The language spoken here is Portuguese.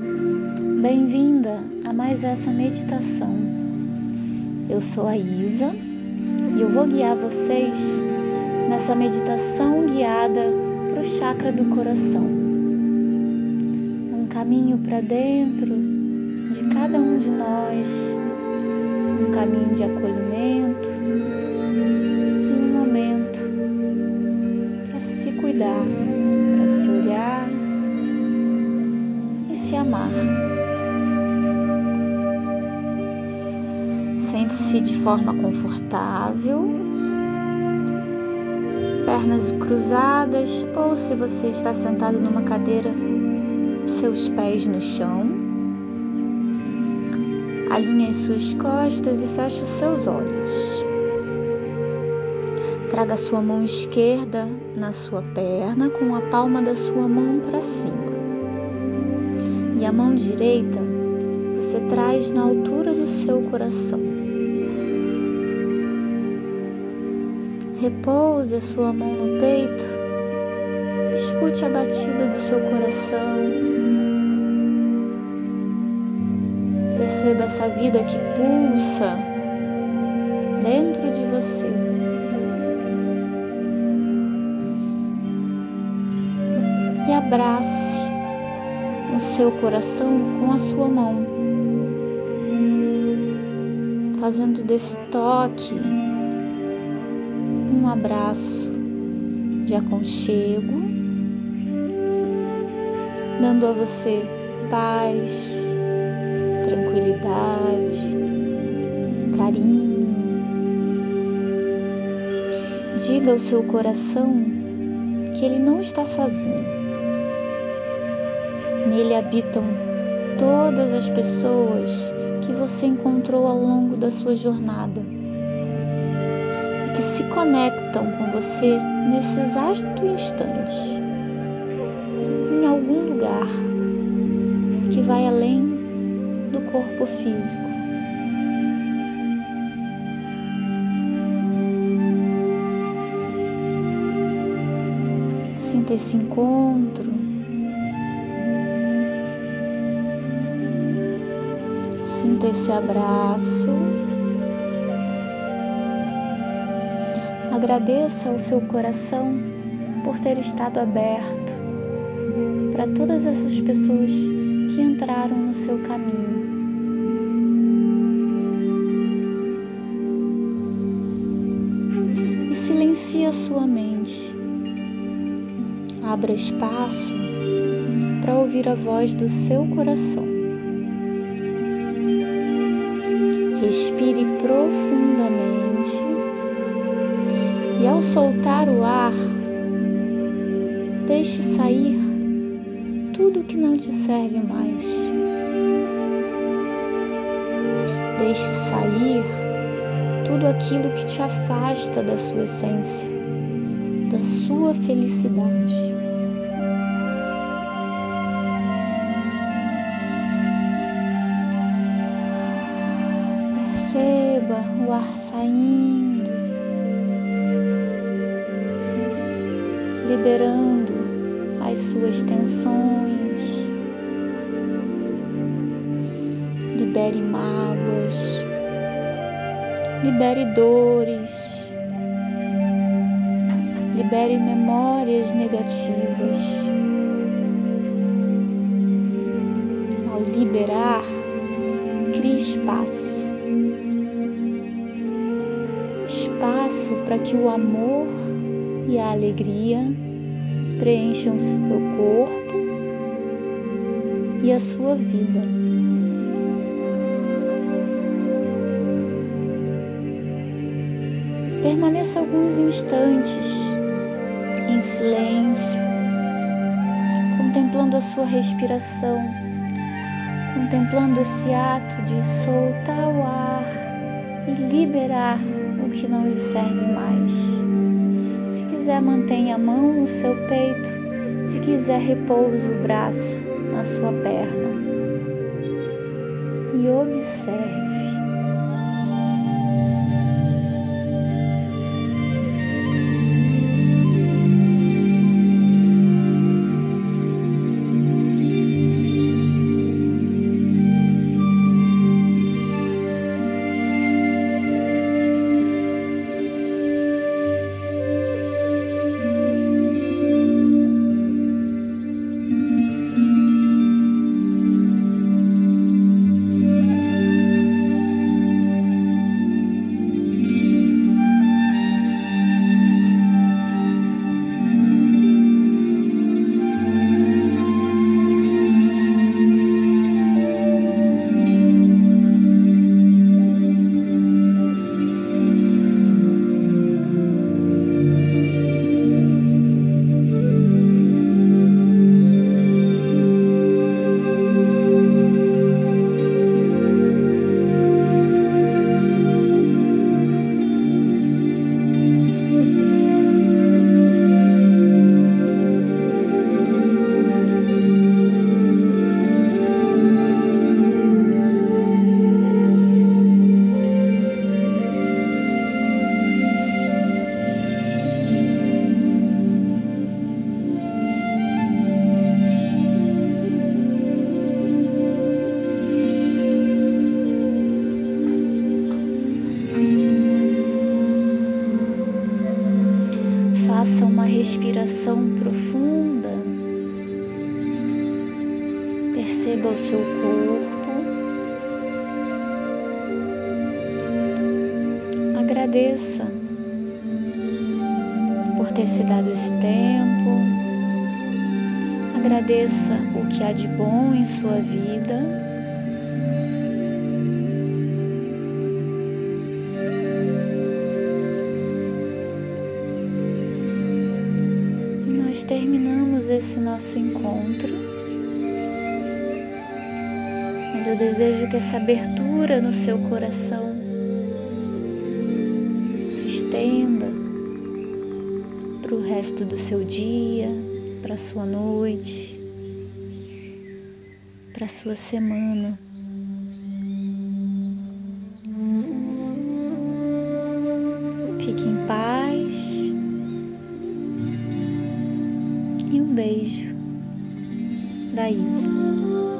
Bem-vinda a mais essa meditação. Eu sou a Isa e eu vou guiar vocês nessa meditação guiada para o chakra do coração. Um caminho para dentro de cada um de nós, um caminho de acolhimento amar. Sente-se de forma confortável, pernas cruzadas ou se você está sentado numa cadeira, seus pés no chão. Alinhe as suas costas e feche os seus olhos. Traga sua mão esquerda na sua perna com a palma da sua mão para cima. E a mão direita você traz na altura do seu coração. Repouse a sua mão no peito, escute a batida do seu coração. Perceba essa vida que pulsa dentro de você. E abrace o seu coração com a sua mão, fazendo desse toque um abraço de aconchego, dando a você paz, tranquilidade, carinho. Diga ao seu coração que ele não está sozinho. Nele habitam todas as pessoas que você encontrou ao longo da sua jornada que se conectam com você nesse exato instante, em algum lugar que vai além do corpo físico. Sinta esse encontro. Sinta esse abraço. Agradeça ao seu coração por ter estado aberto para todas essas pessoas que entraram no seu caminho. E silencie a sua mente. Abra espaço para ouvir a voz do seu coração. Respire profundamente e ao soltar o ar, deixe sair tudo que não te serve mais. Deixe sair tudo aquilo que te afasta da sua essência, da sua felicidade. Perceba o ar saindo liberando as suas tensões. Libere mágoas, libere dores, libere memórias negativas. Ao liberar, crie espaço espaço para que o amor e a alegria preencham seu corpo e a sua vida. Permaneça alguns instantes em silêncio, contemplando a sua respiração, contemplando esse ato de soltar o ar e liberar que não lhe serve mais. Se quiser, mantenha a mão no seu peito. Se quiser, repouse o braço na sua perna. E observe. Faça uma respiração profunda. Perceba o seu corpo. Agradeça por ter se dado esse tempo. Agradeça o que há de bom em sua vida terminamos esse nosso encontro. Mas eu desejo que essa abertura no seu coração se estenda para o resto do seu dia, para a sua noite, para a sua semana. Fique em paz. Beijo da Isa.